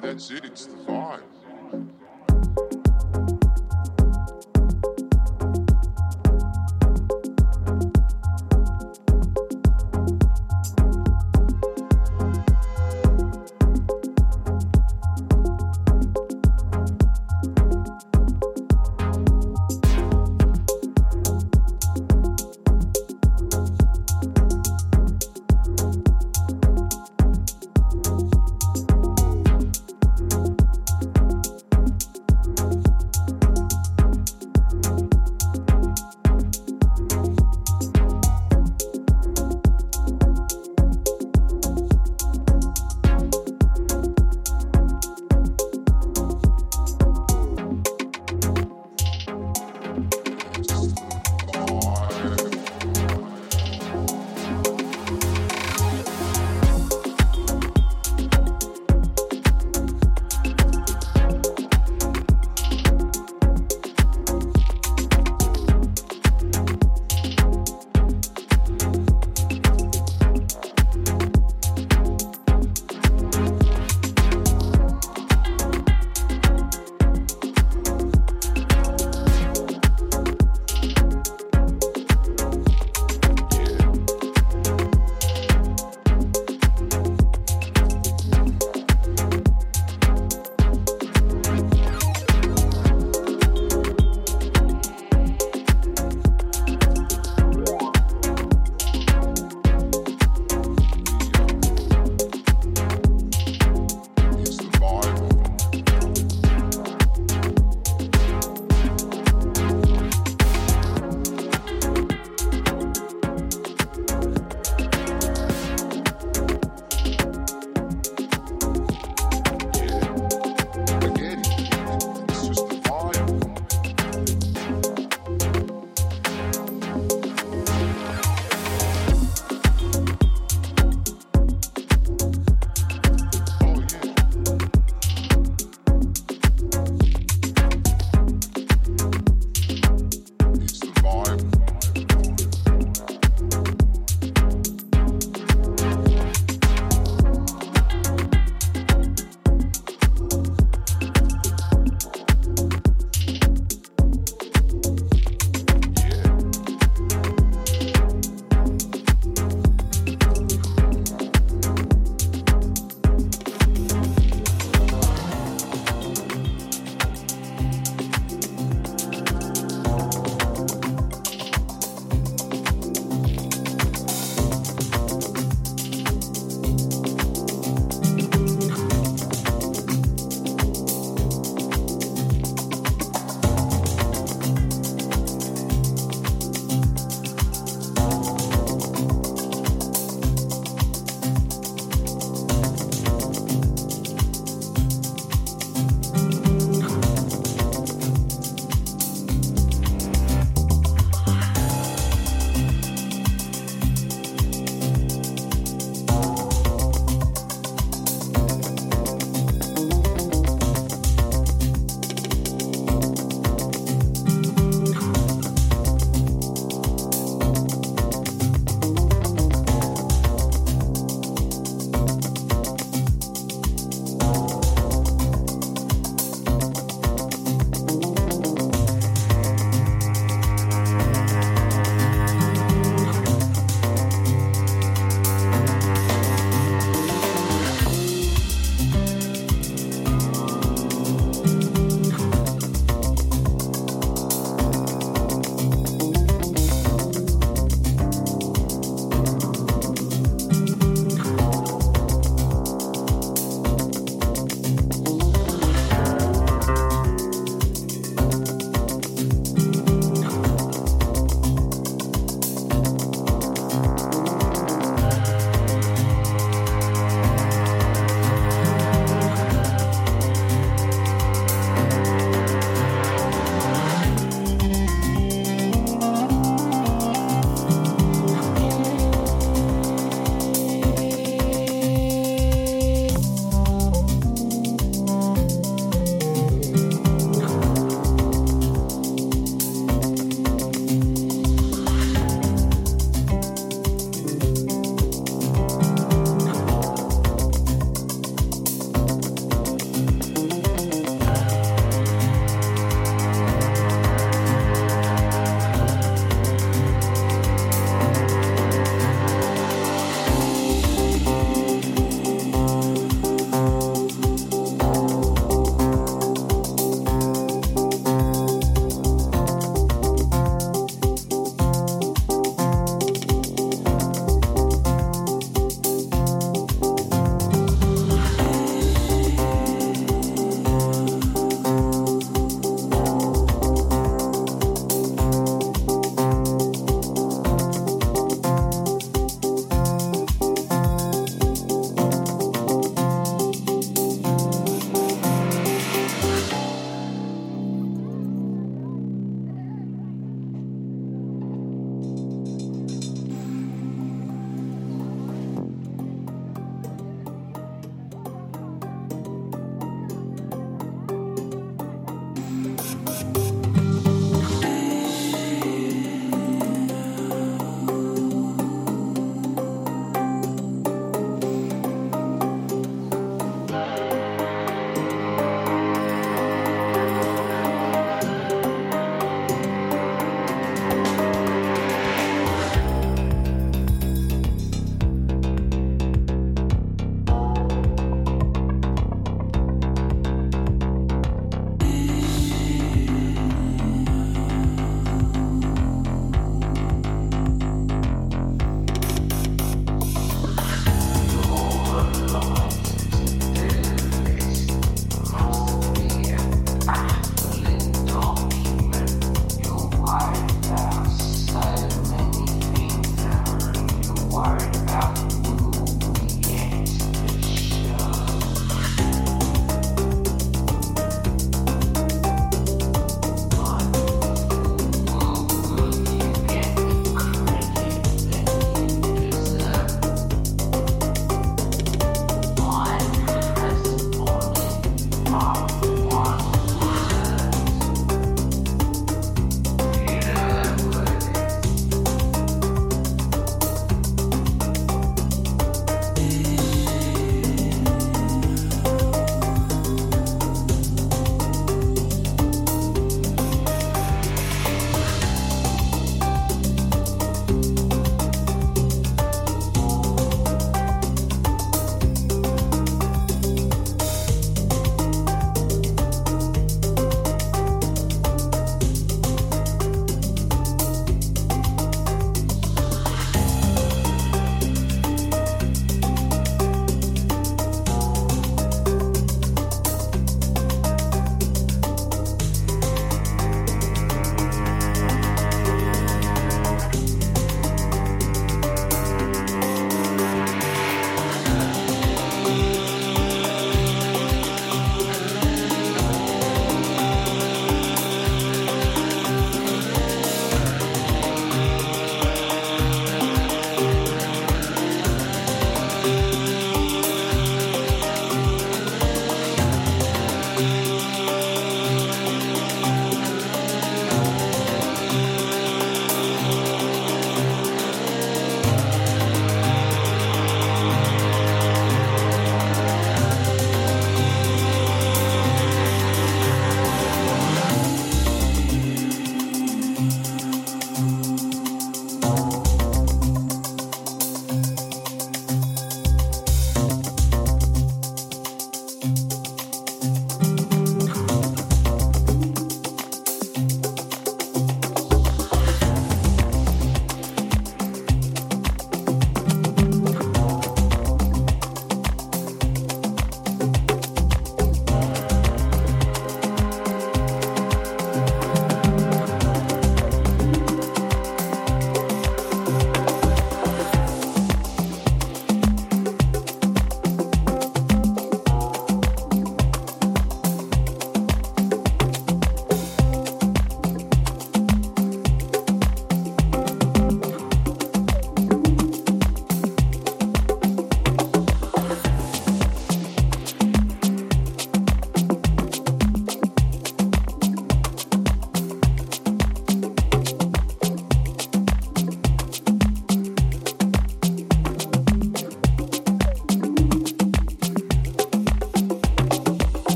that's it. It's the vibe.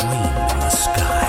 dream in the sky.